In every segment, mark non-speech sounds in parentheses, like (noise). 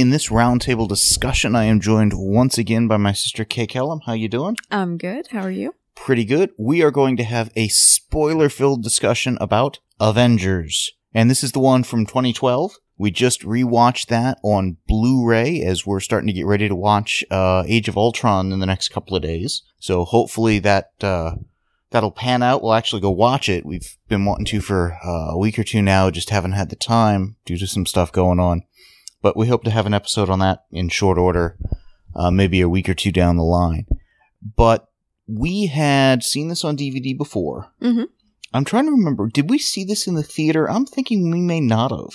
In this roundtable discussion, I am joined once again by my sister Kay Kellam. How you doing? I'm good. How are you? Pretty good. We are going to have a spoiler-filled discussion about Avengers. And this is the one from 2012. We just rewatched that on Blu-ray as we're starting to get ready to watch uh, Age of Ultron in the next couple of days. So hopefully that uh, that'll pan out. We'll actually go watch it. We've been wanting to for uh, a week or two now, just haven't had the time due to some stuff going on. But we hope to have an episode on that in short order, uh, maybe a week or two down the line. But we had seen this on DVD before. Mhm. I'm trying to remember. Did we see this in the theater? I'm thinking we may not have.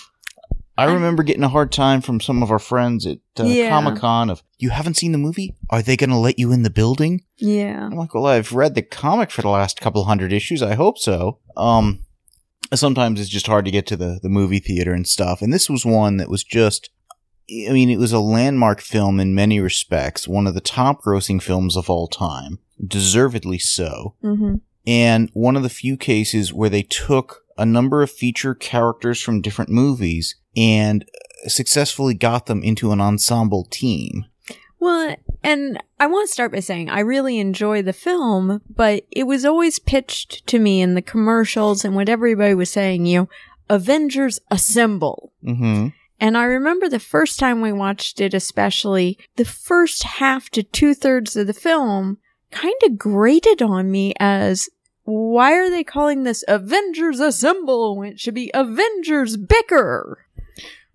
I I- remember getting a hard time from some of our friends at uh, Yeah. Comic Con of, you haven't seen the movie? Are they going to let you in the building? Yeah. I'm like, well, I've read the comic for the last couple hundred issues. I hope so. Um, sometimes it's just hard to get to the, the movie theater and stuff. And this was one that was just, I mean, it was a landmark film in many respects, one of the top grossing films of all time, deservedly so. Mm-hmm. And one of the few cases where they took a number of feature characters from different movies and successfully got them into an ensemble team. Well, and I want to start by saying I really enjoy the film, but it was always pitched to me in the commercials and what everybody was saying, you know, Avengers Assemble. Mm-hmm. And I remember the first time we watched it, especially the first half to two thirds of the film kind of grated on me as why are they calling this Avengers Assemble when it should be Avengers Bicker?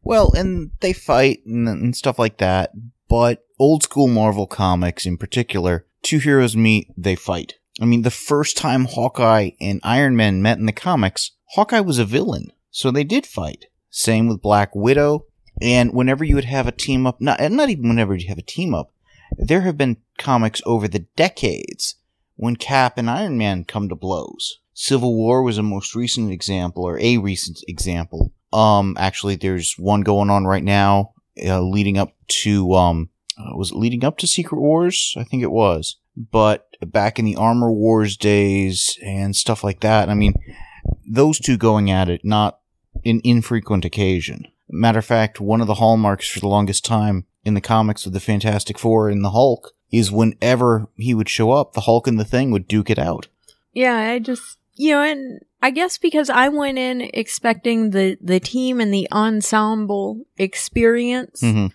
Well, and they fight and, and stuff like that, but old school Marvel comics in particular, two heroes meet, they fight. I mean, the first time Hawkeye and Iron Man met in the comics, Hawkeye was a villain, so they did fight. Same with Black Widow, and whenever you would have a team up, not, not even whenever you have a team up, there have been comics over the decades when Cap and Iron Man come to blows. Civil War was a most recent example, or a recent example. Um, actually, there's one going on right now, uh, leading up to, um, uh, was it leading up to Secret Wars? I think it was. But back in the Armor Wars days and stuff like that, I mean, those two going at it, not an infrequent occasion. Matter of fact, one of the hallmarks for the longest time in the comics of the Fantastic Four and the Hulk is whenever he would show up, the Hulk and the Thing would duke it out. Yeah, I just you know, and I guess because I went in expecting the the team and the ensemble experience, hmm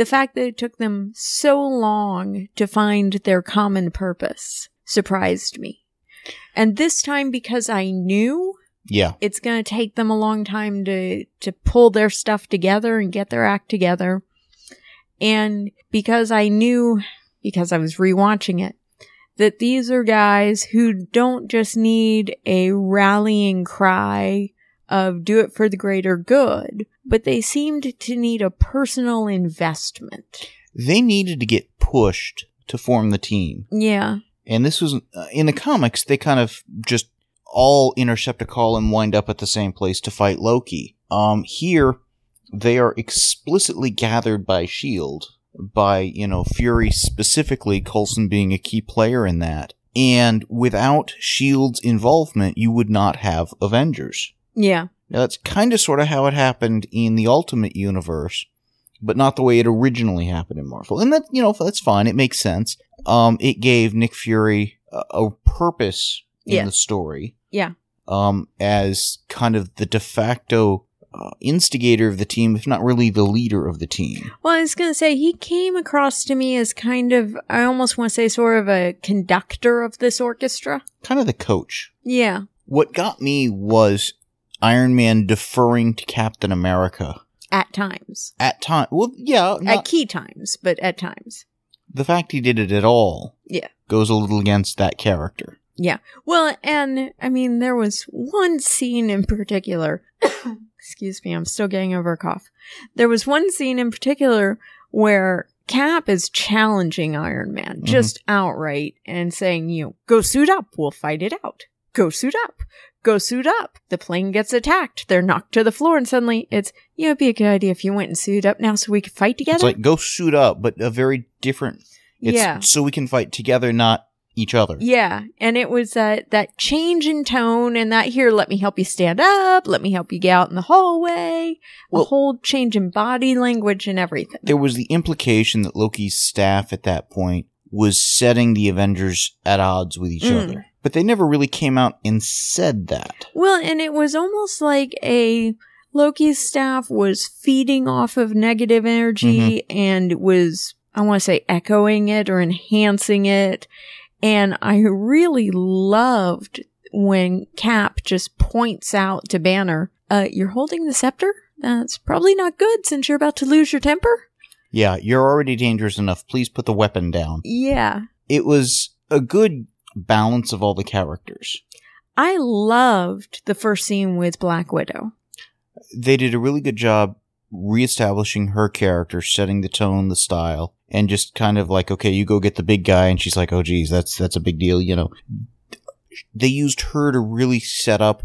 the fact that it took them so long to find their common purpose surprised me. And this time because I knew Yeah. it's going to take them a long time to to pull their stuff together and get their act together. And because I knew because I was rewatching it that these are guys who don't just need a rallying cry of do it for the greater good, but they seemed to need a personal investment. They needed to get pushed to form the team. Yeah. And this was uh, in the comics. They kind of just all intercept a call and wind up at the same place to fight Loki. Um, here they are explicitly gathered by Shield, by you know Fury specifically, Coulson being a key player in that. And without Shield's involvement, you would not have Avengers. Yeah. Now that's kind of sort of how it happened in the Ultimate Universe, but not the way it originally happened in Marvel. And that you know that's fine. It makes sense. Um, it gave Nick Fury a, a purpose in Yeah. the story. Yeah. Um, as kind of the de facto uh, instigator of the team, if not really the leader of the team. Well, I was going to say, he came across to me as kind of, I almost want to say, sort of a conductor of this orchestra. Kind of the coach. Yeah. What got me was Iron Man deferring to Captain America At times. at time. Well, yeah, at key times, but at times. the fact he did it at all Yeah. goes a little against that character. Yeah. Well, and I mean, there was one scene in particular. (coughs) excuse me, I'm still getting over a cough. There was one scene in particular where Cap is challenging Iron Man mm-hmm. just outright and saying, you know, go suit up, we'll fight it out. Go suit up. Go suit up. The plane gets attacked. They're knocked to the floor, and suddenly it's, you know, it'd be a good idea if you went and suit up now so we could fight together. It's like go suit up, but a very different. It's Yeah. so we can fight together, not each other. Yeah, and it was that that change in tone and that here, let me help you stand up, let me help you get out in the hallway, Well- a whole change in body language and everything. There was the implication that Loki's staff at that point was setting the Avengers at odds with each Mm. other, but they never really came out and said that. Well, and it was almost like a Loki's staff was feeding off of negative energy and was, I want to say, echoing it or enhancing it. And I really loved when Cap just points out to Banner, uh, you're holding the scepter? That's probably not good since you're about to lose your temper. Yeah, you're already dangerous enough. Please put the weapon down. Yeah. It was a good balance of all the characters. I loved the first scene with Black Widow. They did a really good job reestablishing her character, setting the tone, the style, and just kind of like, okay, you go get the big guy, and she's like, oh geez, that's that's a big deal, you know. They used her to really set up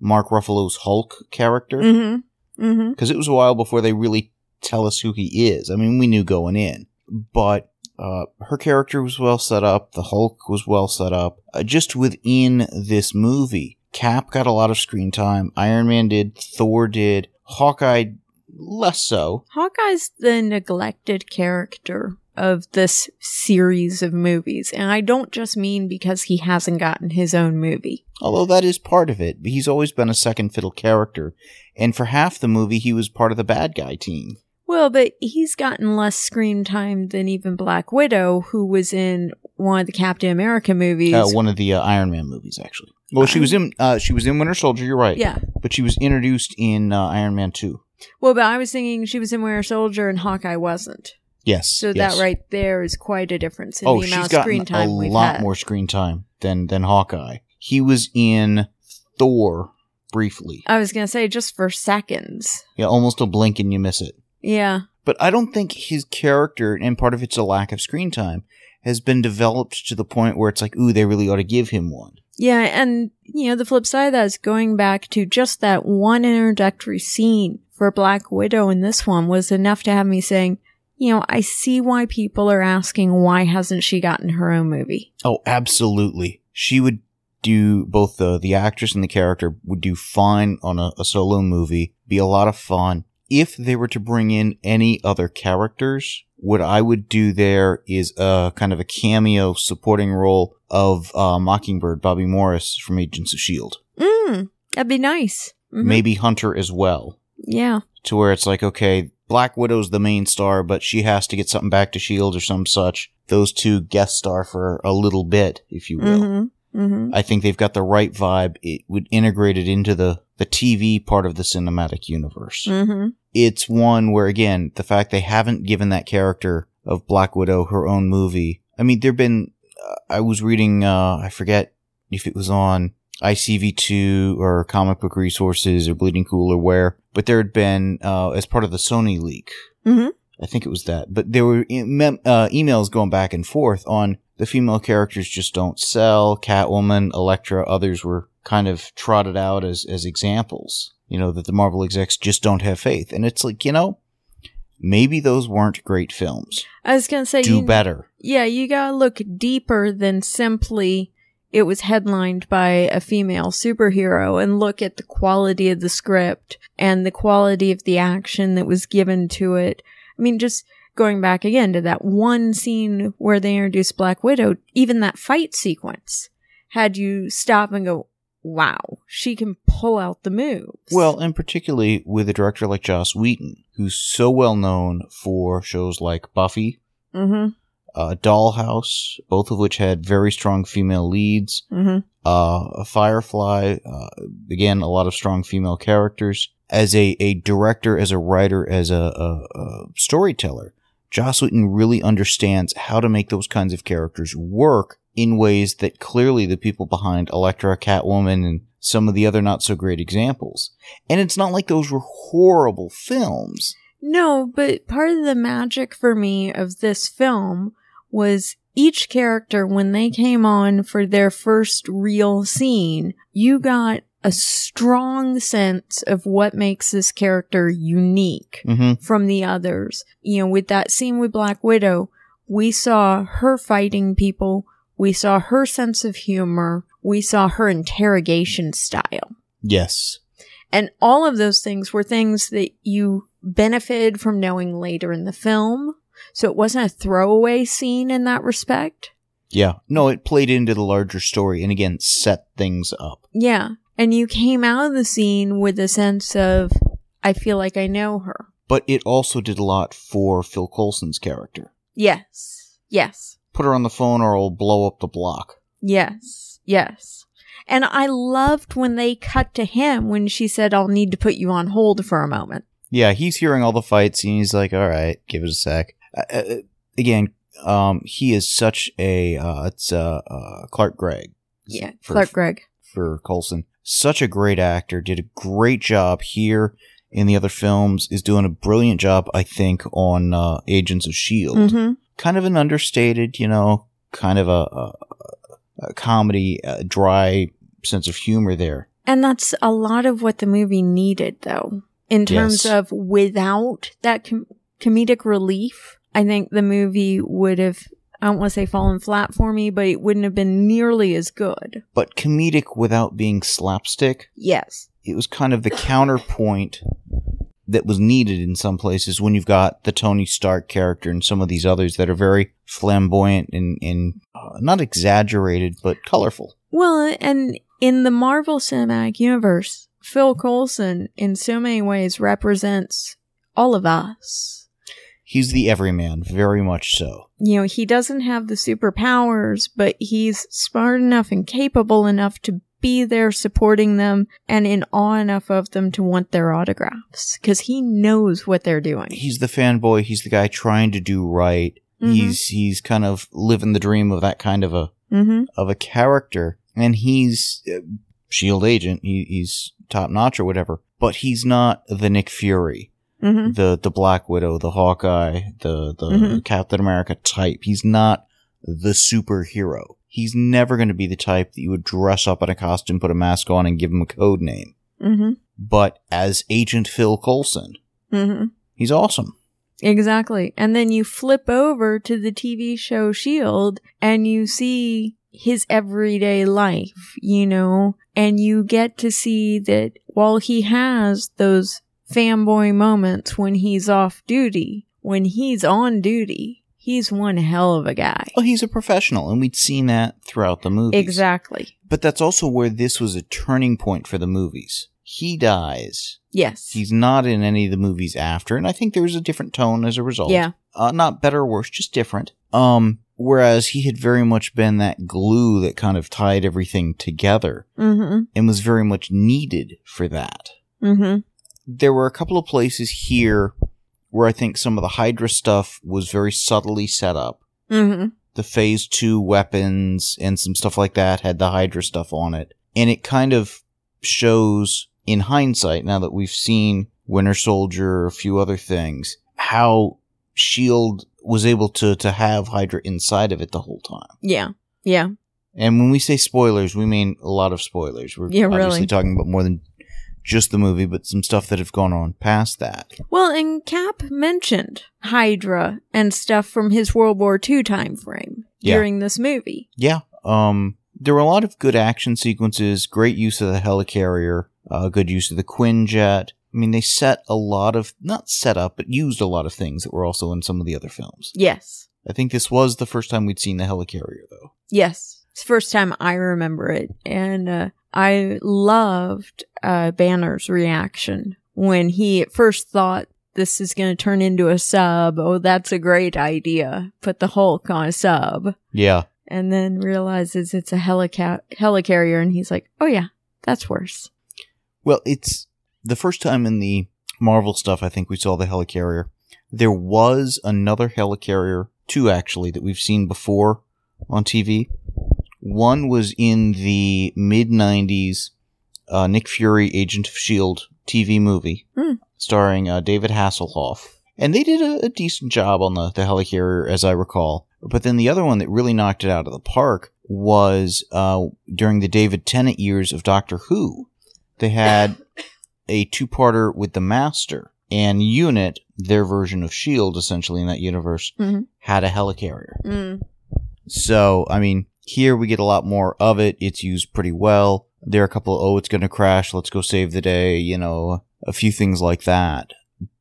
Mark Ruffalo's Hulk character Mm-hmm. Mm-hmm. because it was a while before they really tell us who he is. I mean, we knew going in, but uh, her character was well set up. The Hulk was well set up. Uh, just within this movie, Cap got a lot of screen time. Iron Man did. Thor did. Hawkeye less so. Hawkeye's the neglected character of this series of movies. And I don't just mean because he hasn't gotten his own movie. Although that is part of it. He's always been a second fiddle character. And for half the movie, he was part of the bad guy team. Well, but he's gotten less screen time than even Black Widow, who was in one of the Captain America movies. Uh, one of the uh, Iron Man movies, actually. Well, she was in. Uh, she was in Winter Soldier. You're right. yeah. But she was introduced in uh, Iron Man Two. Well, but I was thinking she was in Winter Soldier and Hawkeye wasn't. Yes. So yes. that right there is quite a difference in Oh, the she's amount of screen time a lot had. more screen time than than Hawkeye. He was in Thor briefly. I was gonna say just for seconds. Yeah, almost a blink and you miss it. Yeah. But I don't think his character, and part of it's a lack of screen time, has been developed to the point where it's like, ooh, they really ought to give him one. Yeah, and you know, the flip side of that is going back to just that one introductory scene for Black Widow in this one was enough to have me saying, you know, I see why people are asking why hasn't she gotten her own movie. Oh, absolutely. She would do both the the actress and the character would do fine on a, a solo movie. Be a lot of fun. If they were to bring in any other characters, what I would do there is a kind of a cameo supporting role of uh, Mockingbird, Bobbi Morse from Agents of Shield. Mm, that'd be nice. Mhm. Maybe Hunter as well, Yeah. to where it's like, okay, Black Widow's the main star, but she has to get something back to Shield or some such. Those two guest star for a little bit, if you will. Mm-hmm. Mm-hmm. I think they've got the right vibe. It would integrate it into the, the TV part of the cinematic universe. Mm-hmm. It's one where, again, the fact they haven't given that character of Black Widow her own movie. I mean, there've been, uh, I was reading, uh, I forget if it was on ICV2 or Comic Book Resources or Bleeding Cool or where, but there had been, uh, as part of the Sony leak, Mhm. I think it was that, but there were mem- uh, emails going back and forth on the female characters just don't sell. Catwoman, Elektra, others were kind of trotted out as, as examples, you know, that the Marvel execs just don't have faith. And it's like, you know, maybe those weren't great films. I was gonna say Do you, better. Yeah, you gotta look deeper than simply it was headlined by a female superhero and look at the quality of the script and the quality of the action that was given to it. I mean, just going back again to that one scene where they introduced Black Widow, even that fight sequence had you stop and go, wow, she can pull out the moves. Well, and particularly with a director like Joss Whedon, who's so well known for shows like Buffy, mm-hmm, uh, Dollhouse, both of which had very strong female leads. mm-hmm, uh, Firefly, uh, again, a lot of strong female characters. As a, a director, as a writer, as a, a, a storyteller, Joss Whedon really understands how to make those kinds of characters work in ways that clearly the people behind Elektra, Catwoman, and some of the other not so great examples. And it's not like those were horrible films. No, but part of the magic for me of this film was each character, when they came on for their first real scene, you got a strong sense of what makes this character unique hmm from the others. You know, with that scene with Black Widow, we saw her fighting people, we saw her sense of humor, we saw her interrogation style. Yes. And all of those things were things that you benefited from knowing later in the film. So it wasn't a throwaway scene in that respect. Yeah. No, it played into the larger story and again set things up. Yeah. And you came out of the scene with a sense of, I feel like I know her. But it also did a lot for Phil Coulson's character. Yes. Yes. Put her on the phone or I'll blow up the block. Yes. Yes. And I loved when they cut to him when she said, I'll need to put you on hold for a moment. Yeah, he's hearing all the fights and he's like, all right, give it a sec. Uh, uh, again, um, he is such a, uh, it's, uh, uh, Clark Gregg. Yeah. For, Clark Gregg. For Coulson. Such a great actor. Did a great job here in the other films. Is doing a brilliant job, I think, on, uh, Agents of S.H.I.E.L.D. hmm Kind of an understated, you know, kind of a, a, a comedy, a dry sense of humor there. And that's a lot of what the movie needed, though, in terms Yes. of without that com- comedic relief. I think the movie would have, I don't want to say fallen flat for me, but it wouldn't have been nearly as good. But comedic without being slapstick. Yes. it was kind of the counterpoint that was needed in some places when you've got the Tony Stark character and some of these others that are very flamboyant and, and uh, not exaggerated, but colorful. Well, and in the Marvel Cinematic Universe, Phil Coulson, in so many ways, represents all of us. He's the everyman, very much so. You know, he doesn't have the superpowers, but he's smart enough and capable enough to be there supporting them and in awe enough of them to want their autographs because he knows what they're doing. He's the fanboy. He's the guy trying to do right. Mhm. He's he's kind of living the dream of that kind of a Mm-hmm. of a character, and he's uh, Shield agent. He, he's top notch or whatever, but he's not the Nick Fury. Mm-hmm. the the Black Widow, the Hawkeye, the the Mhm. Captain America type. He's not the superhero. He's never going to be the type that you would dress up in a costume, put a mask on, and give him a code name. Mm-hmm. But as Agent Phil Coulson, Mm-hmm. he's awesome. Exactly. And then you flip over to the TV show Shield and you see his everyday life, you know, and you get to see that while he has those fanboy moments when he's off duty, when he's on duty, he's one hell of a guy. Well, he's a professional, and we'd seen that throughout the movies. Exactly. But that's also where this was a turning point for the movies. He dies. Yes. He's not in any of the movies after, and I think there's a different tone as a result. yeah. uh, not better or worse, just different. Um, whereas he had very much been that glue that kind of tied everything together Mm-hmm. and was very much needed for that. Mm-hmm. There were a couple of places here where I think some of the Hydra stuff was very subtly set up. Mm-hmm. The Phase 2 weapons and some stuff like that had the Hydra stuff on it. And it kind of shows, in hindsight, now that we've seen Winter Soldier, a few other things, how S.H.I.E.L.D. Was able to, to have Hydra inside of it the whole time. Yeah. Yeah. And when we say spoilers, we mean a lot of spoilers. We're Yeah, really. obviously talking about more than just the movie, but some stuff that have gone on past that. Well, and Cap mentioned Hydra and stuff from his World War II time frame Yeah. during this movie. Yeah. Um, there were a lot of good action sequences, great use of the helicarrier, uh, good use of the Quinjet. I mean, they set a lot of, not set up, but used a lot of things that were also in some of the other films. Yes. I think this was the first time we'd seen the helicarrier, though. Yes. It's the first time I remember it. And uh, I loved uh, Banner's reaction when he at first thought this is going to turn into a sub. Oh, that's a great idea. Put the Hulk on a sub. Yeah. And then realizes it's a helica- helicarrier. And he's like, oh, yeah, that's worse. Well, it's the first time in the Marvel stuff I think we saw the helicarrier. There was another helicarrier, too, actually, that we've seen before on TV. One was in the mid 90s uh, Nick Fury, Agent of S.H.I.E.L.D. TV movie Hmm. starring uh, David Hasselhoff. And they did a, a decent job on the, the helicarrier, as I recall. But then the other one that really knocked it out of the park was uh, during the David Tennant years of Doctor Who. They had (coughs) a two-parter with the Master and Unit, their version of Shield, essentially in that universe, Mhm. had a helicarrier. Mm. So, I mean, here we get a lot more of it. It's used pretty well. There are a couple of, oh, it's going to crash. Let's go save the day. You know, a few things like that.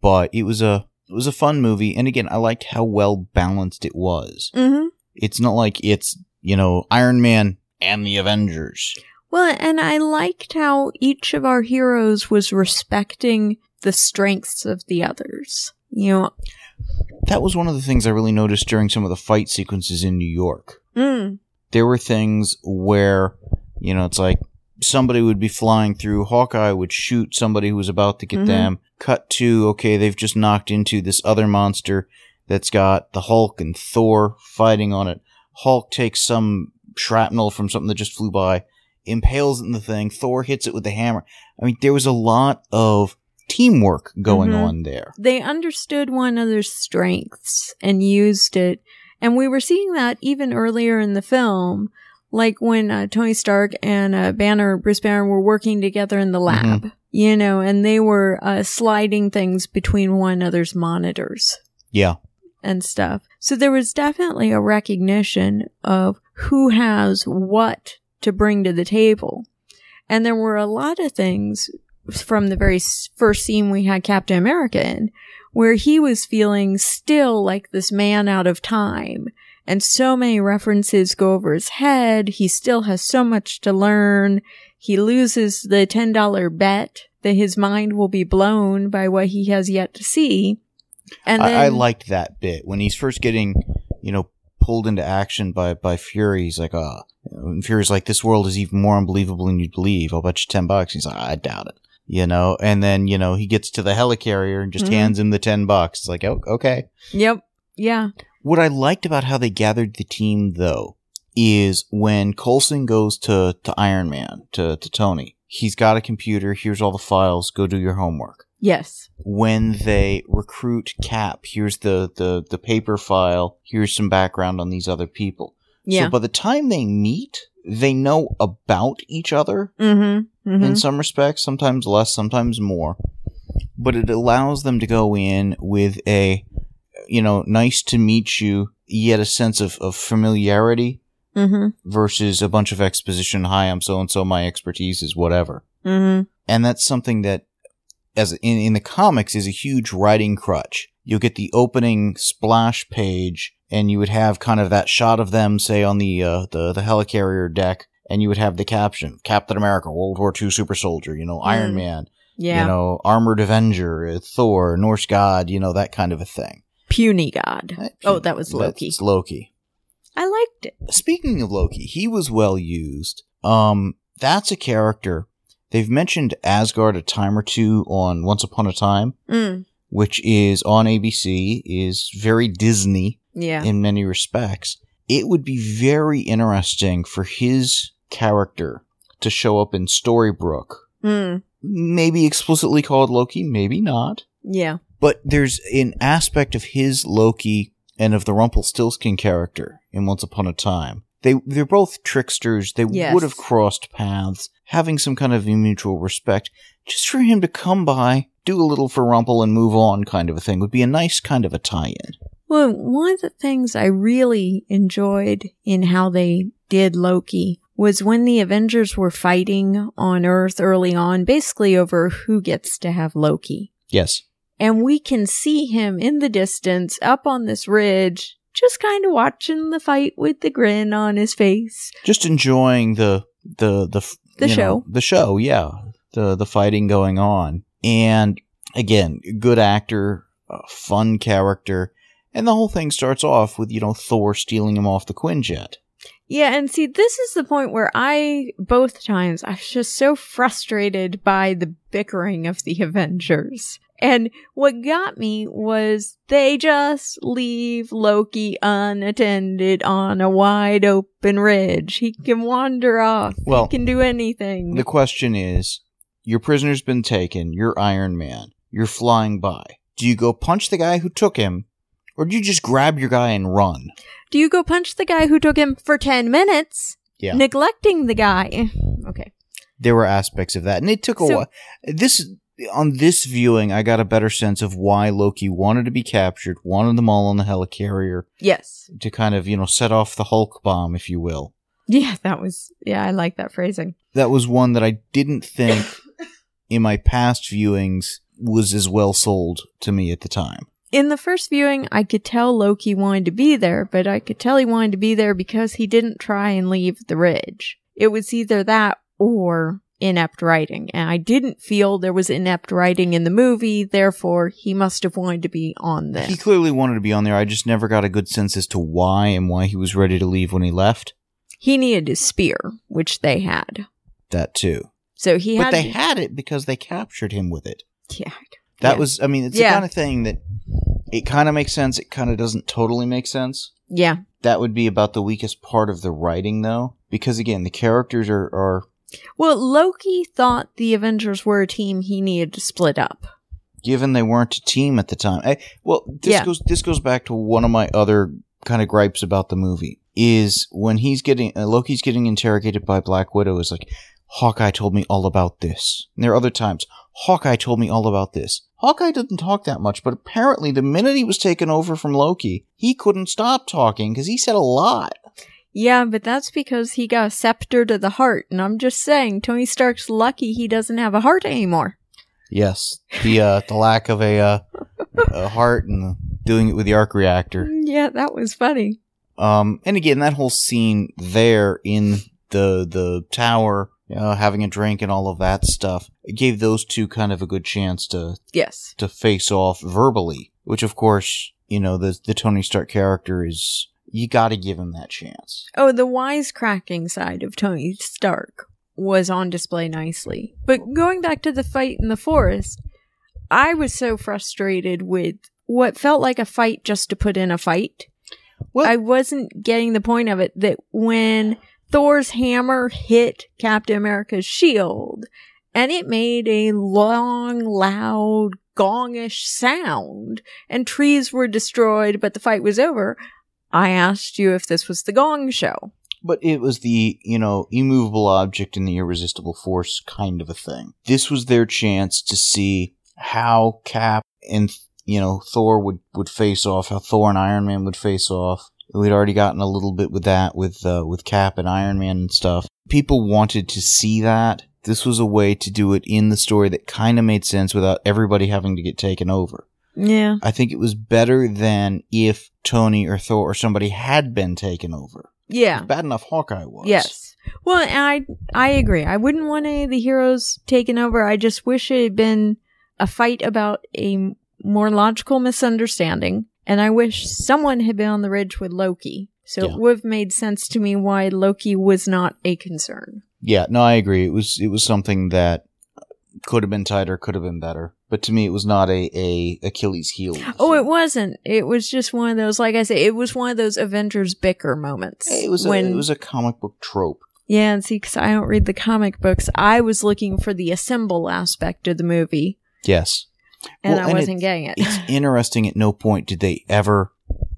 But it was a, it was a fun movie. And again, I liked how well balanced it was. hmm It's not like it's, you know, Iron Man and the Avengers. Well, and I liked how each of our heroes was respecting the strengths of the others. You know, That was one of the things I really noticed during some of the fight sequences in New York. mm, there were things where, you know, it's like somebody would be flying through, Hawkeye would shoot somebody who was about to get Mhm. them. Cut to, okay, they've just knocked into this other monster that's got the Hulk and Thor fighting on it. Hulk takes some shrapnel from something that just flew by, impales it in the thing, Thor hits it with the hammer. I mean, there was a lot of teamwork going Mhm. on there. they understood one another's strengths and used it. And we were seeing that even earlier in the film, like when uh, Tony Stark and uh, Banner, Bruce Banner, were working together in the lab, you know, and they were uh, sliding things between one another's monitors. Yeah. and stuff. So there was definitely a recognition of who has what to bring to the table. And there were a lot of things from the very first scene we had Captain America in where he was feeling still like this man out of time. And so many references go over his head. He still has so much to learn. He loses the $10 bet that his mind will be blown by what he has yet to see. And then, I, I liked that bit when he's first getting, you know, pulled into action by by Fury. He's like, "Ah," and Fury's like, "This world is even more unbelievable than you'd believe. I'll bet you ten bucks." He's like, "I doubt it," you know. And then you know he gets to the helicarrier and just Mhm. hands him the ten bucks. It's like, "Oh, okay." Yep. Yeah. What I liked about how they gathered the team, though, is when Coulson goes to to Iron Man to to Tony. He's got a computer. Here's all the files. Go do your homework Yes. when they recruit Cap, here's the, the, the paper file, here's some background on these other people. Yeah. So by the time they meet, they know about each other mm-hmm. Mm-hmm. in some respects, sometimes less, sometimes more. But it allows them to go in with a, you know, nice to meet you, yet a sense of, of familiarity mm-hmm. versus a bunch of exposition. Hi, I'm so and so, my expertise is whatever Mm-hmm. and that's something that as in, in the comics is a huge writing crutch you'll get the opening splash page and you would have kind of that shot of them say on the uh, the, the helicarrier deck and you would have the caption captain america world war ii super soldier you know iron Mm. man Yeah. you know armored avenger thor norse god you know that kind of a thing Puny God. Oh, that was Loki. that's loki I liked it. speaking of Loki, he was well used. Um, that's a character. They've mentioned Asgard a time or two on Once Upon a Time, Mm. which is on ABC, is very Disney Yeah. in many respects. It would be very interesting for his character to show up in Storybrooke. Mm. Maybe explicitly called Loki, maybe not. Yeah. But there's an aspect of his Loki and of the Rumpelstiltskin character in Once Upon a Time. They they're both tricksters. They Yes. would have crossed paths, having some kind of mutual respect. Just for him to come by, do a little for Rumple and move on, kind of a thing, would be a nice kind of a tie-in. Well, one of the things I really enjoyed in how they did Loki was when the Avengers were fighting on Earth early on, basically over who gets to have Loki. Yes, And we can see him in the distance up on this ridge, just kind of watching the fight with the grin on his face. just enjoying the the the The you know, show. the show, yeah, the the fighting going on, and again, good actor, a fun character, and the whole thing starts off with you know Thor stealing him off the Quinjet. Yeah, and see, this is the point where I, both times, I was just so frustrated by the bickering of the (laughs) Avengers. And what got me was they just leave Loki unattended on a wide open ridge. He can wander off. Well, he can do anything. The question is your prisoner's been taken, you're Iron Man, you're flying by. Do you go punch the guy who took him, or do you just grab your guy and run? do you go punch the guy who took him for 10 minutes? Yeah. Neglecting the guy. Okay. There were aspects of that, and it took a So- while. This on this viewing, I got a better sense of why Loki wanted to be captured, wanted them all on the helicarrier Yes. to kind of you know set off the Hulk bomb, if you will. Yeah, that was, yeah, I like that phrasing. That was one that I didn't think in my past viewings was as well sold to me at the time. In the first viewing, I could tell Loki wanted to be there, but I could tell he wanted to be there because he didn't try and leave the ridge. It was either that or inept writing, and I didn't feel there was inept writing in the movie, therefore, he must have wanted to be on this. He clearly wanted to be on there. I just never got a good sense as to why and why he was ready to leave when he left. He needed his spear, which they had. That too. So he but had. they had it because they captured him with it. yeah. That Yeah. was, I mean, it's Yeah. the kind of thing that it kind of makes sense. It kind of doesn't totally make sense. Yeah. That would be about the weakest part of the writing, though, because again, the characters are, are Well, Loki thought the Avengers were a team he needed to split up. given they weren't a team at the time. I, well, this Yeah. goes this goes back to one of my other kind of gripes about the movie is when he's getting uh, Loki's getting interrogated by Black Widow is like Hawkeye told me all about this. And there are other times Hawkeye told me all about this. Hawkeye didn't talk that much, but apparently the minute he was taken over from Loki, he couldn't stop talking because he said a lot. Yeah, but that's because he got a scepter to the heart, and I'm just saying, Tony Stark's lucky he doesn't have a heart anymore. Yes, the uh, the lack of a, uh, a heart and doing it with the arc reactor. Yeah, that was funny. Um, and again, that whole scene there in the the tower, uh, having a drink and all of that stuff, it gave those two kind of a good chance to Yes. to face off verbally. Which, of course, you know the the Tony Stark character is you got to give him that chance. Oh, the wisecracking side of Tony Stark was on display nicely. But going back to the fight in the forest, I was so frustrated with what felt like a fight just to put in a fight. Well, I wasn't getting the point of it that when Thor's hammer hit Captain America's shield and it made a long, loud, gongish sound and trees were destroyed, but the fight was over. I asked you if this was the gong show. but it was the you know immovable object and the irresistible force kind of a thing. This was their chance to see how Cap and you know Thor would would face off, how Thor and Iron Man would face off. We'd already gotten a little bit with that with uh, with Cap and Iron Man and stuff. People wanted to see that. This was a way to do it in the story that kind of made sense without everybody having to get taken over. Yeah. I think it was better than if Tony or Thor or somebody had been taken over. Yeah. Bad enough Hawkeye was. Yes. Well, and I I agree. I wouldn't want any of the heroes taken over. I just wish it had been a fight about a more logical misunderstanding, and I wish someone had been on the ridge with Loki. So Yeah. it would have made sense to me why Loki was not a concern. Yeah, no, I agree. It was it was something that could have been tighter, could have been better. But to me, it was not a, a Achilles heel. Oh, it wasn't. It was just one of those, like I say, it was one of those Avengers bicker moments. It was a, when it was a comic book trope. Yeah, and see, because I don't read the comic books, I was looking for the assemble aspect of the movie, Yes, and Well, I and wasn't getting it. it's (laughs) interesting. At no point did they ever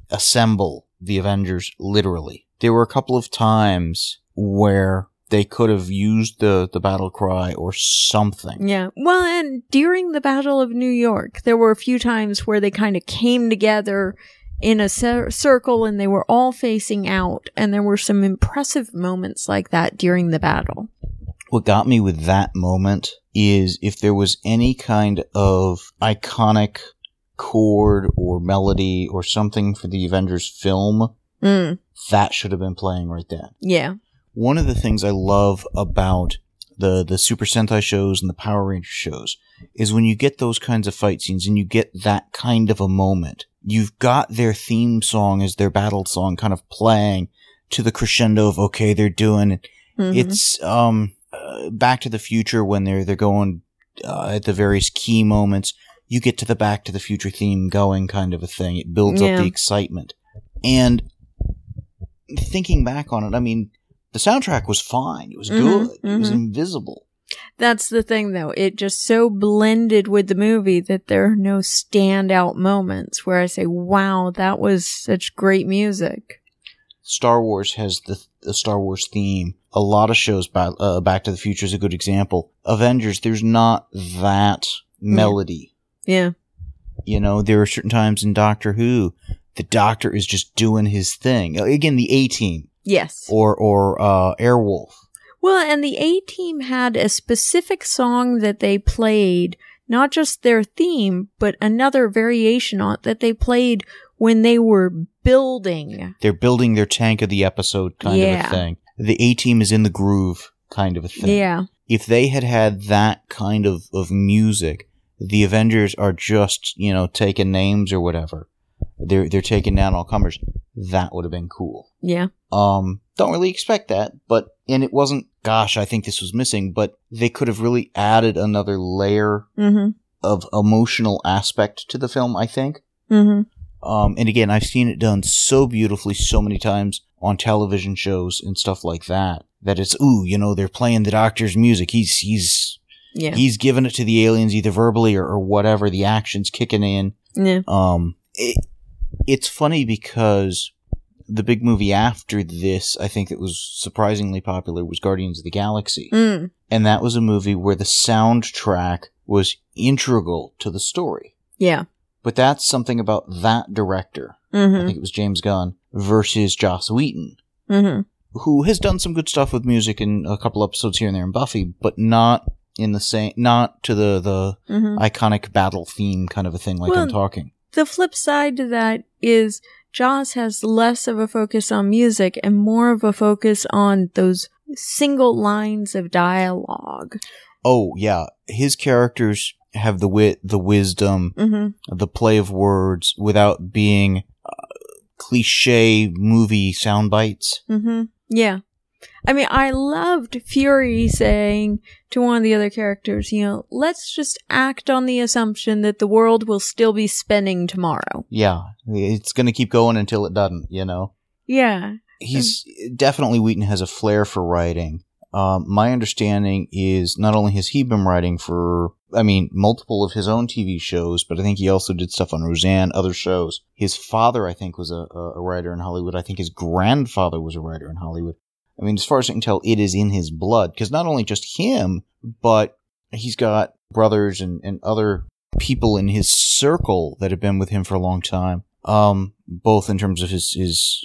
assemble the Avengers literally. There were a couple of times where they could have used the the battle cry or something. yeah. Well, and during the Battle of New York, there were a few times where they kind of came together in a cir- circle and they were all facing out, and there were some impressive moments like that during the battle. What got me with that moment is if there was any kind of iconic chord or melody or something for the Avengers film, Mm, that should have been playing right then. yeah. One of the things I love about the the Super Sentai shows and the Power Ranger shows is when you get those kinds of fight scenes and you get that kind of a moment. You've got their theme song as their battle song kind of playing to the crescendo of okay, they're doing Mhm. it's um uh, Back to the Future when they're they're going uh, at the various key moments. You get to the Back to the Future theme going, kind of a thing. It builds Yeah. up the excitement. And thinking back on it, I mean, the soundtrack was fine. It was Mhm, good. It was mhm. invisible. That's the thing, though. It just so blended with the movie that there are no standout moments where I say, wow, that was such great music. Star Wars has the, the Star Wars theme. A lot of shows, ba- uh, Back to the Future is a good example. Avengers, there's not that melody. Yeah. You know, there are certain times in Doctor Who, the Doctor is just doing his thing. Uh, Again, the A Team Yes. or or uh, Airwolf. Well, and the A Team had a specific song that they played, not just their theme, but another variation on it that they played when they were building. They're building their tank of the episode kind of a thing. The A Team is in the groove kind of a thing. Yeah. If they had had that kind of, of music, the Avengers are just, you know, taking names or whatever. They're, they're taking down all comers. That would have been cool. Yeah. Um, don't really expect that, but, and it wasn't, gosh, I think this was missing, but they could have really added another layer Mm of emotional aspect to the film, I think. hmm. Mm Um, and again, I've seen it done so beautifully so many times on television shows and stuff like that. That it's ooh, you know, they're playing the Doctor's music. He's he's. Yeah. he's giving it to the aliens either verbally or, or whatever. The action's kicking in. yeah. Um, it, it's funny because the big movie after this, I think that was surprisingly popular, was Guardians of the Galaxy, Mm. and that was a movie where the soundtrack was integral to the story. Yeah. But that's something about that director. I Mm think it was James Gunn versus Joss Whedon, hmm. Mm who has done some good stuff with music in a couple episodes here and there in Buffy, but not in the same, not to the the hmm. Mm hmm. iconic battle theme kind of a thing like Well, I'm talking. The flip side to that is Joss has less of a focus on music and more of a focus on those single lines of dialogue. Oh yeah, his characters have the wit, the wisdom, Mm-hmm. the play of words without being cliche movie sound bites. Mm-hmm. Yeah. I mean, I loved Fury saying to one of the other characters, you know, let's just act on the assumption that the world will still be spinning tomorrow. Yeah, it's gonna keep going until it doesn't. You know. Yeah. he's definitely Whedon has a flair for writing. Um, my understanding is not only has he been writing for, I mean, multiple of his own TV shows, but I think he also did stuff on Roseanne, other shows. His father, I think, was a, a writer in Hollywood. I think his grandfather was a writer in Hollywood. I mean, as far as I can tell, it is in his blood because not only just him, but he's got brothers and, and other people in his circle that have been with him for a long time. Um, both in terms of his, his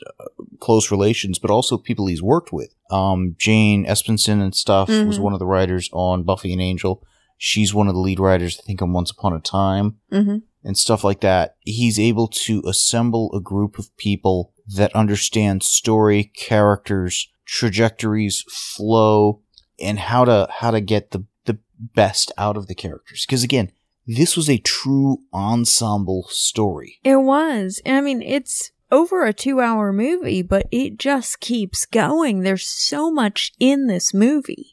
close relations, but also people he's worked with. Um, Jane Espenson and stuff was Mhm. one of the writers on Buffy and Angel. She's one of the lead writers, I think, on Once Upon a Time Mm-hmm. and stuff like that. He's able to assemble a group of people that understand story, characters, trajectories, flow, and how to how to get the the best out of the characters. Because again, this was a true ensemble story. It was. I mean, it's over a two hour movie, but it just keeps going. There's so much in this movie.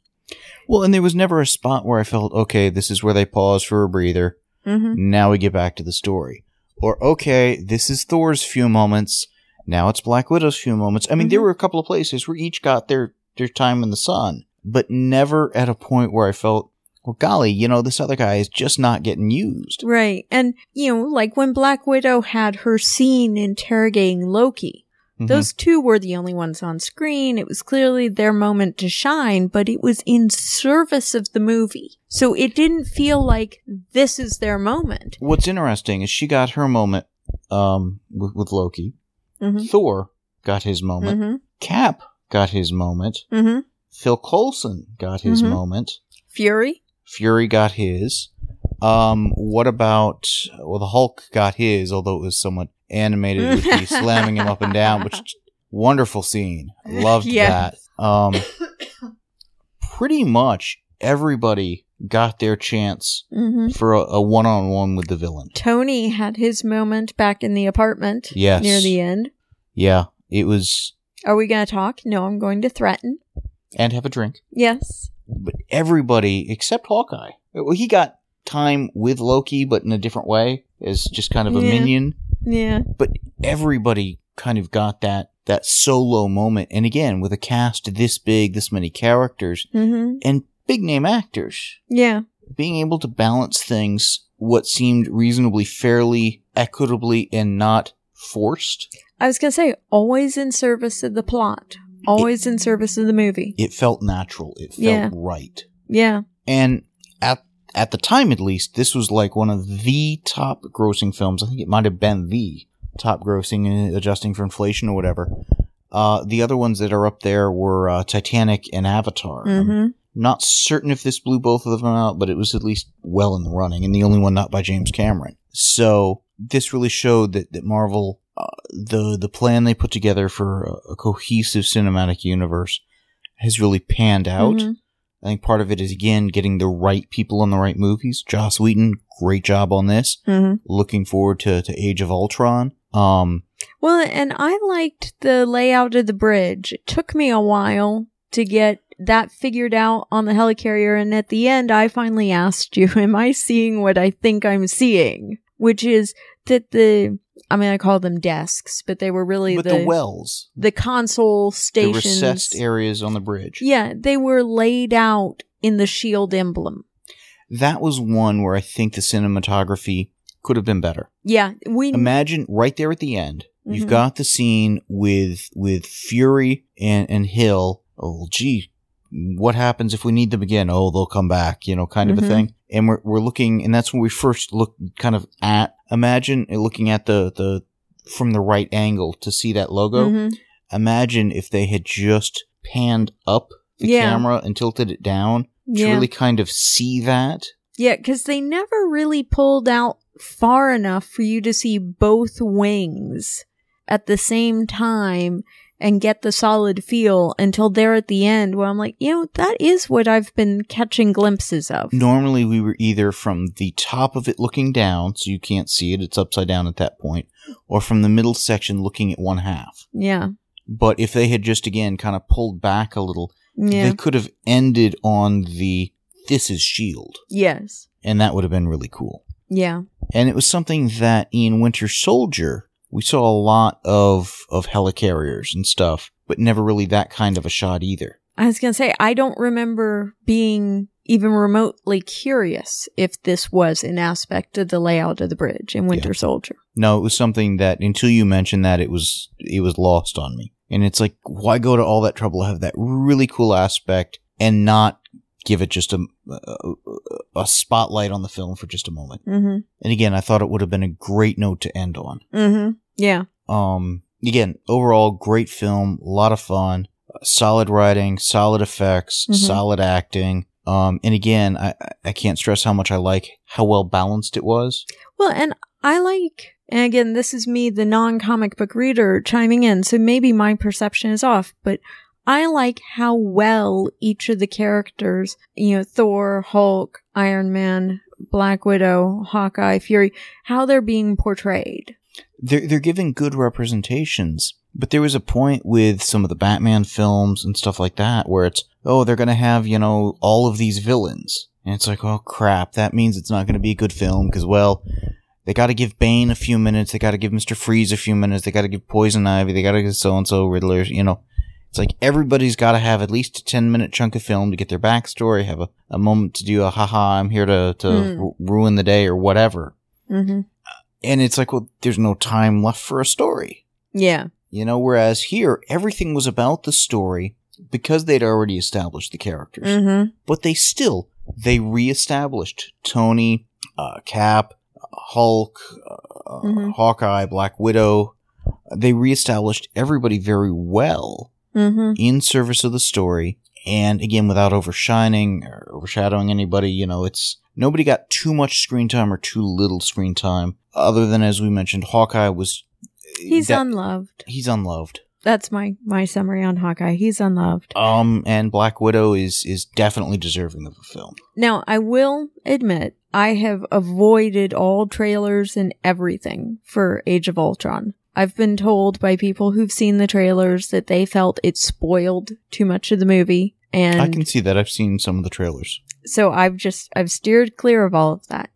Well, and there was never a spot where I felt, okay, this is where they pause for a breather. Mm-hmm. Now we get back to the story. Or, okay, this is Thor's few moments. Now it's Black Widow's few moments. I mean, there Mhm. were a couple of places where each got their, their time in the sun, but never at a point where I felt, well, golly, you know, this other guy is just not getting used. Right. And, you know, like when Black Widow had her scene interrogating Loki, Mhm. those two were the only ones on screen. It was clearly their moment to shine, but it was in service of the movie. So it didn't feel like this is their moment. What's interesting is she got her moment um, with, with Loki. Mm-hmm. Thor got his moment. Mm-hmm. Cap got his moment. Mm-hmm. Phil Coulson got his Mhm. moment. Fury? Fury got his. Um, what about well, the Hulk got his, although it was somewhat animated with the (laughs) slamming him up and down, which wonderful scene. Loved Yeah. that. Um, pretty much everybody got their chance Mm-hmm. for a, a one-on-one with the villain. Tony had his moment back in the apartment Yes. near the end. Yeah, it was. Are we going to talk? No, I'm going to threaten. and have a drink. Yes. But everybody except Hawkeye, well, he got time with Loki, but in a different way, as just kind of a Yeah. minion. Yeah. But everybody kind of got that that solo moment, and again with a cast this big, this many characters, Mm-hmm. and big name actors, Yeah. being able to balance things what seemed reasonably fairly, equitably, and not forced. I was going to say, always in service of the plot. Always in service of the movie. It felt natural. It felt Yeah. right. Yeah. And at the time, at least, this was like one of the top grossing films. I think it might have been the top grossing, uh, adjusting for inflation or whatever. Uh, the other ones that are up there were uh, Titanic and Avatar. Mm-hmm. not certain if this blew both of them out, but it was at least well in the running, and the only one not by James Cameron. So this really showed that that Marvel, uh, the the plan they put together for a, a cohesive cinematic universe, has really panned out. Mhm. I think part of it is again getting the right people on the right movies. Joss Whedon, great job on this. Mm-hmm. Looking forward to, to Age of Ultron. Um, Well, and I liked the layout of the bridge. It took me a while to get that figured out on the helicarrier, and at the end, I finally asked you, (laughs) "Am I seeing what I think I'm seeing?" Which is that the I mean, I call them desks, but they were really the the, wells, the console stations, the recessed areas on the bridge. yeah, they were laid out in the shield emblem. That was one where I think the cinematography could have been better. Yeah, we Imagine right there at the end, you've Mhm. got the scene with with Fury and and Hill. Oh, gee, what happens if we need them again? Oh, they'll come back. You know, kind of Mhm. a thing. And we're we're looking, and that's when we first look kind of at. Imagine looking at the the from the right angle to see that logo. Mhm. Imagine if they had just panned up the Yeah. camera and tilted it down to yeah. really kind of see that. Yeah, because they never really pulled out far enough for you to see both wings at the same time and get the solid feel until there at the end where I'm like, you know, that is what I've been catching glimpses of. Normally, we were either from the top of it looking down, so you can't see it, it's upside down at that point, or from the middle section looking at one half. Yeah. But if they had just again kind of pulled back a little, Yeah. they could have ended on the this is Shield, yes. and that would have been really cool. Yeah. And it was something that in Winter Soldier, we saw a lot of of helicarriers and stuff, but never really that kind of a shot either. I was going to say, I don't remember being even remotely curious if this was an aspect of the layout of the bridge in Winter Soldier. No, it was something that until you mentioned that it was it was lost on me. And it's like why go to all that trouble to have that really cool aspect and not give it just a a, a spotlight on the film for just a moment. Mm-hmm. And again, I thought it would have been a great note to end on. Mm-hmm. Yeah. Um again, overall great film, a lot of fun, solid writing, solid effects, Mhm. solid acting. Um and again, I I can't stress how much I like how well balanced it was. Well, and I like, and again, this is me, the non comic book reader, chiming in, so maybe my perception is off, but I like how well each of the characters, you know, Thor, Hulk, Iron Man, Black Widow, Hawkeye, Fury, how they're being portrayed. they're they're giving good representations. But there was a point with some of the Batman films and stuff like that where it's oh they're gonna have you know all of these villains and it's like oh crap that means it's not gonna be a good film because well they got to give Bane a few minutes they got to give Mister Freeze a few minutes they got to give Poison Ivy they got to give so and so Riddler you know it's like everybody's got to have at least a ten minute chunk of film to get their backstory have a, a moment to do a haha I'm here to to Hmm. ru- ruin the day or whatever Mm-hmm. and it's like well there's no time left for a story. Yeah. You know, whereas here, everything was about the story because they'd already established the characters. Mm-hmm. But they still, they reestablished Tony, uh, Cap, Hulk, uh, Mhm. Hawkeye, Black Widow. They reestablished everybody very well Mm-hmm. in service of the story. And again, without overshining or overshadowing anybody, you know, it's nobody got too much screen time or too little screen time. Other than, as we mentioned, Hawkeye was. He's that- unloved. he's unloved. That's my, my summary on Hawkeye. He's unloved. Um, and Black Widow is is definitely deserving of a film. Now, I will admit, I have avoided all trailers and everything for Age of Ultron. I've been told by people who've seen the trailers that they felt it spoiled too much of the movie. And I can see that. I've seen some of the trailers. so I've just, I've steered clear of all of that.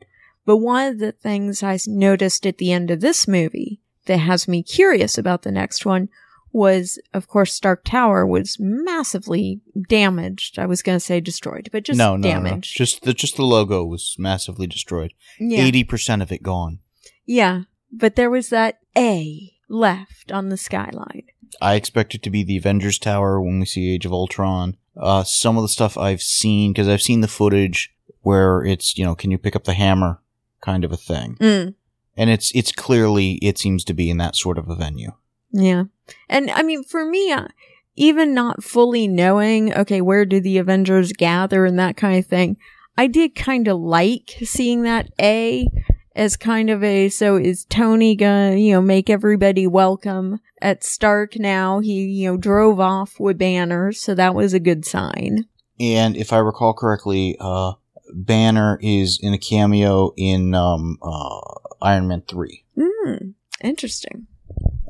But one of the things I noticed at the end of this movie that has me curious about the next one was, of course, Stark Tower was massively damaged. I was going to say destroyed, but just no, no, no, damaged. Just the just the logo was massively destroyed. yeah. Eighty percent of it gone. Yeah. But there was that A left on the skyline. I expect it to be the Avengers Tower when we see Age of Ultron. Uh, some of the stuff I've seen because I've seen the footage where it's you know can you pick up the hammer kind of a thing, Mm. and it's it's clearly it seems to be in that sort of a venue. Yeah. And I mean, for me, uh, even not fully knowing, okay, where do the Avengers gather and that kind of thing, I did kind of like seeing that A as kind of a, so is Tony gonna, you know, make everybody welcome at Stark now? He, you know, drove off with banners, so that was a good sign. And if I recall correctly, uh, Banner is in a cameo in um, uh, Iron Man three. Hmm. Interesting.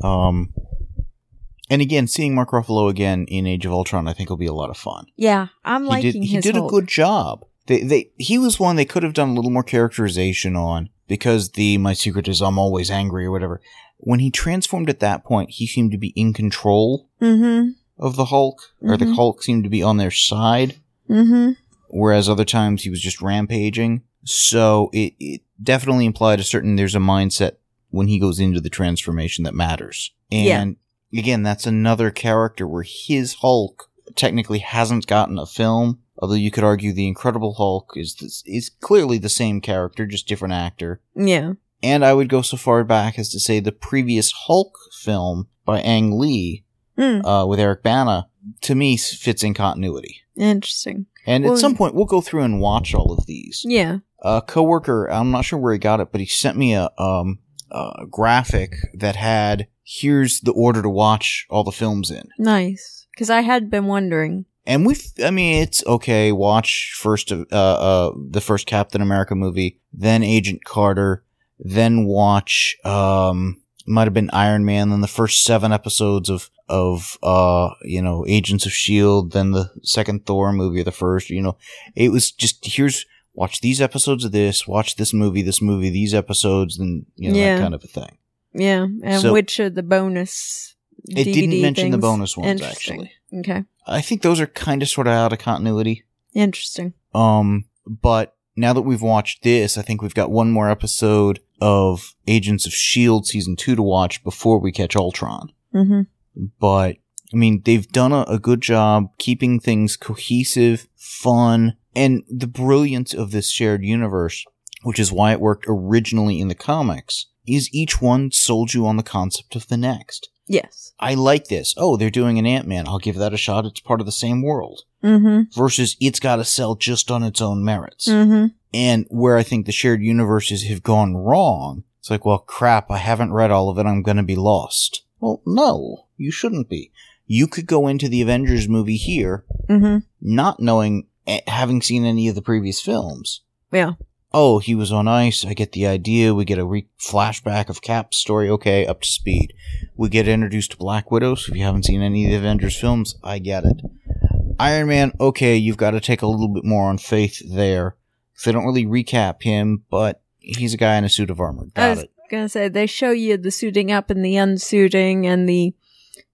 Um, and again, seeing Mark Ruffalo again in Age of Ultron, I think will be a lot of fun. Yeah, I'm he liking did, he did a good job. They, they, he was one they could have done a little more characterization on because the my secret is I'm always angry or whatever. When he transformed at that point, he seemed to be in control Mm-hmm. of the Hulk, or the Mhm. Hulk seemed to be on their side, Mm-hmm. whereas other times he was just rampaging. So it, it definitely implied a certain there's a mindset when he goes into the transformation that matters. Yeah. And again, that's another character where his Hulk technically hasn't gotten a film. Although you could argue the Incredible Hulk is this, is clearly the same character, just different actor. Yeah. And I would go so far back as to say the previous Hulk film by Ang Lee Mm. uh, with Eric Bana to me fits in continuity. Interesting. And Well- at some point, we'll go through and watch all of these. Yeah. A coworker, I'm not sure where he got it, but he sent me a um a graphic that had here's the order to watch all the films in. Nice. Because I had been wondering. And we've, I mean, it's okay. Watch first, uh, uh, the first Captain America movie, then Agent Carter, then watch, um, might have been Iron Man, then the first seven episodes of, of, uh, you know, Agents of S.H.I.E.L.D., then the second Thor movie, or the first, you know, it was just, here's, watch these episodes of this, watch this movie, this movie, these episodes, and, you know, Yeah. that kind of a thing. Yeah. And So- which are the bonus? It didn't DVD mention the bonus ones, actually. Okay. I think those are kind of sort of out of continuity. Interesting. Um, but now that we've watched this, I think we've got one more episode of Agents of S.H.I.E.L.D. season two to watch before we catch Ultron. Mm-hmm. But, I mean, they've done a, a good job keeping things cohesive, fun, and the brilliance of this shared universe, which is why it worked originally in the comics, is each one sold you on the concept of the next. Yes. I like this. Oh, they're doing an Ant-Man. I'll give that a shot. It's part of the same world. Mm-hmm. Versus it's got to sell just on its own merits. Mm-hmm. And where I think the shared universes have gone wrong, it's like, well, crap, I haven't read all of it. I'm going to be lost. Well, no, you shouldn't be. You could go into the Avengers movie here, Mm-hmm. not knowing, eh, having seen any of the previous films. Yeah. Oh, he was on ice. I get the idea. We get a re- flashback of Cap's story. Okay, up to speed. We get introduced to Black Widow. So if you haven't seen any of the Avengers films, I get it. Iron Man. Okay, you've got to take a little bit more on faith there. they don't really recap him, but he's a guy in a suit of armor. I Got was it. gonna say they show you the suiting up and the unsuiting and the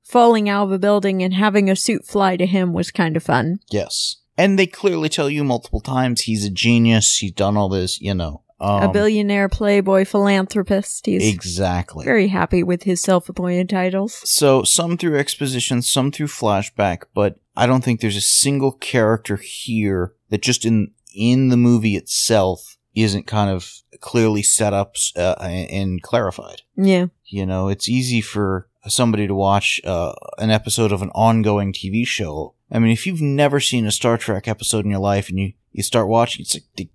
falling out of a building and having a suit fly to him was kind of fun. Yes. And they clearly tell you multiple times he's a genius. He's done all this, you know. Um, a billionaire playboy philanthropist. He's Exactly. very happy with his self-appointed titles. So some through exposition, some through flashback, but I don't think there's a single character here that just in in the movie itself isn't kind of clearly set up uh, and clarified. Yeah. You know, it's easy for somebody to watch uh, an episode of an ongoing TV show. I mean, if you've never seen a Star Trek episode in your life and you, you start watching, it's like they,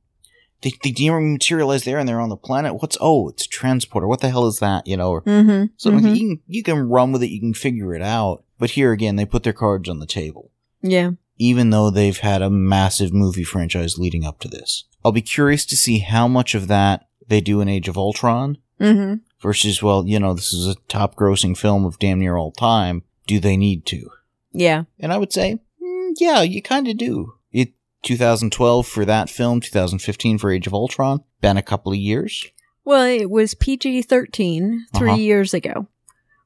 they, they dematerialize there and they're on the planet. What's, oh, it's a transporter. What the hell is that? You know, or Mm-hmm. something Mhm. you can, you can run with it. You can figure it out. But here again, they put their cards on the table Yeah. even though they've had a massive movie franchise leading up to this. I'll be curious to see how much of that they do in Age of Ultron Mm-hmm. versus, well, you know, this is a top grossing film of damn near all time. Do they need to? Yeah. And I would say, mm, yeah, you kind of do. It 2012 for that film, 2015 for Age of Ultron. Been a couple of years. Well, it was PG 13 three Uh-huh. years ago,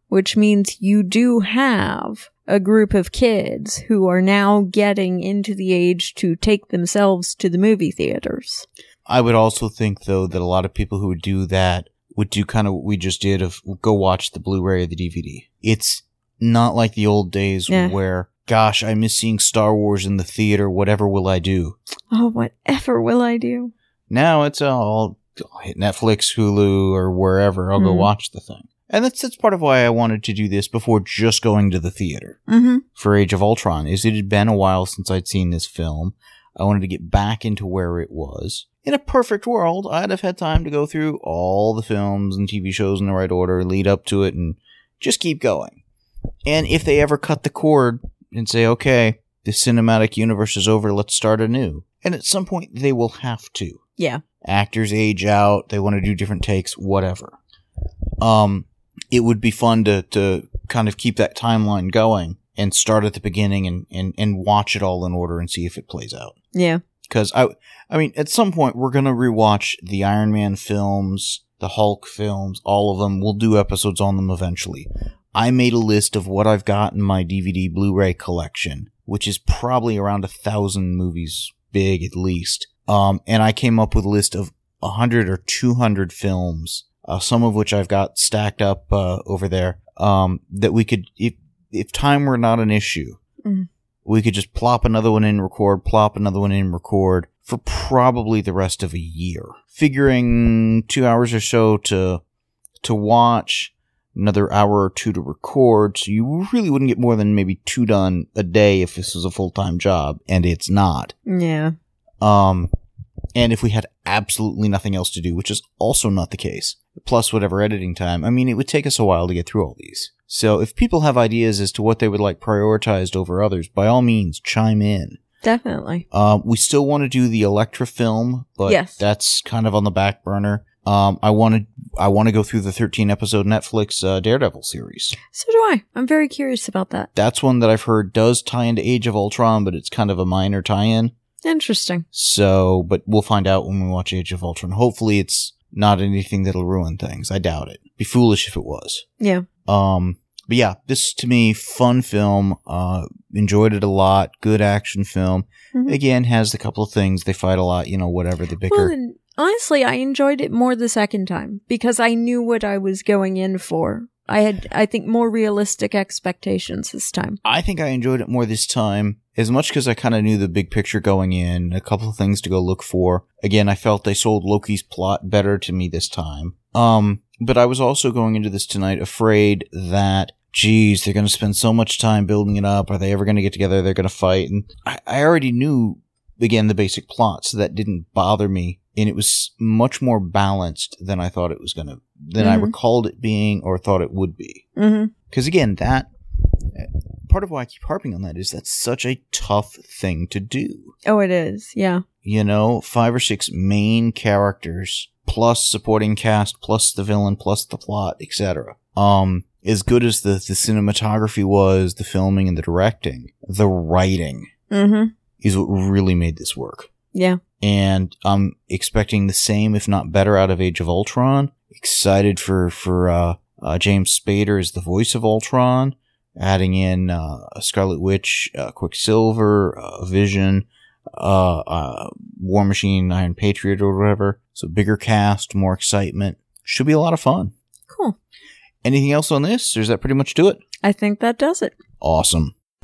which means you do have a group of kids who are now getting into the age to take themselves to the movie theaters. I would also think though that a lot of people who would do that would do kind of what we just did of go watch the Blu-ray or the DVD. It's not like the old days Yeah. where, gosh, I miss seeing Star Wars in the theater. Whatever will I do? Oh, whatever will I do? Now it's all I'll hit Netflix, Hulu, or wherever. I'll go Mhm. watch the thing. And that's that's part of why I wanted to do this before just going to the theater Mm-hmm. for Age of Ultron. Is it had been a while since I'd seen this film. I wanted to get back into where it was. In a perfect world, I'd have had time to go through all the films and TV shows in the right order, lead up to it, and just keep going. And if they ever cut the cord and say, okay, the cinematic universe is over, let's start anew. And at some point, they will have to Yeah. actors age out, they want to do different takes, whatever. Um, it would be fun to, to kind of keep that timeline going and start at the beginning and, and, and watch it all in order and see if it plays out. Yeah. Cause I, I mean, at some point we're going to rewatch the Iron Man films, the Hulk films, all of them. We'll do episodes on them eventually. I made a list of what I've got in my DVD Blu-ray collection, which is probably around a thousand movies big at least. Um, and I came up with a list of a hundred or two hundred films, uh, some of which I've got stacked up uh, over there. Um, that we could, if if time were not an issue, Mhm. we could just plop another one in, record, plop another one in, record for probably the rest of a year. Figuring two hours or so to to watch, another hour or two to record, so you really wouldn't get more than maybe two done a day if this was a full time job, and it's not. Yeah. Um, and if we had absolutely nothing else to do, which is also not the case, plus whatever editing time, I mean, it would take us a while to get through all these. So if people have ideas as to what they would like prioritized over others, by all means, chime in. Definitely. Um, we still want to do the Elektra film, but Yes. that's kind of on the back burner. Um, I want to, I want to go through the 13 episode Netflix uh, Daredevil series. So do I. I'm very curious about that. That's one that I've heard does tie into Age of Ultron, but it's kind of a minor tie-in. Interesting. So, but we'll find out when we watch Age of Ultron. Hopefully, it's not anything that'll ruin things. I doubt it. Be foolish if it was. Yeah. Um, but yeah, this to me, fun film. Uh, enjoyed it a lot. Good action film. Mhm. Again, has a couple of things. They fight a lot. You know, whatever they bicker. Well, and honestly, I enjoyed it more the second time because I knew what I was going in for. I had, I think, more realistic expectations this time. I think I enjoyed it more this time, as much because I kind of knew the big picture going in, a couple of things to go look for. Again, I felt they sold Loki's plot better to me this time. Um, but I was also going into this tonight afraid that, geez, they're going to spend so much time building it up. Are they ever going to get together? They're going to fight. And I, I already knew, again, the basic plot, so that didn't bother me. And it was much more balanced than I thought it was going to, than I Mhm. recalled it being or thought it would be. Mm-hmm. Because again, that part of why I keep harping on that is that's such a tough thing to do. Oh, it is. Yeah. You know, five or six main characters plus supporting cast plus the villain plus the plot, etc. Um, as good as the the cinematography was, the filming and the directing, the writing Mm-hmm. is what really made this work. Yeah. And I'm expecting the same, if not better, out of Age of Ultron. Excited for for uh, uh, James Spader as the voice of Ultron, adding in uh, Scarlet Witch, uh, Quicksilver, uh, Vision, uh, uh, War Machine, Iron Patriot, or whatever. So bigger cast, more excitement. Should be a lot of fun. Cool. Anything else on this, or does that pretty much do it? I think that does it. Awesome.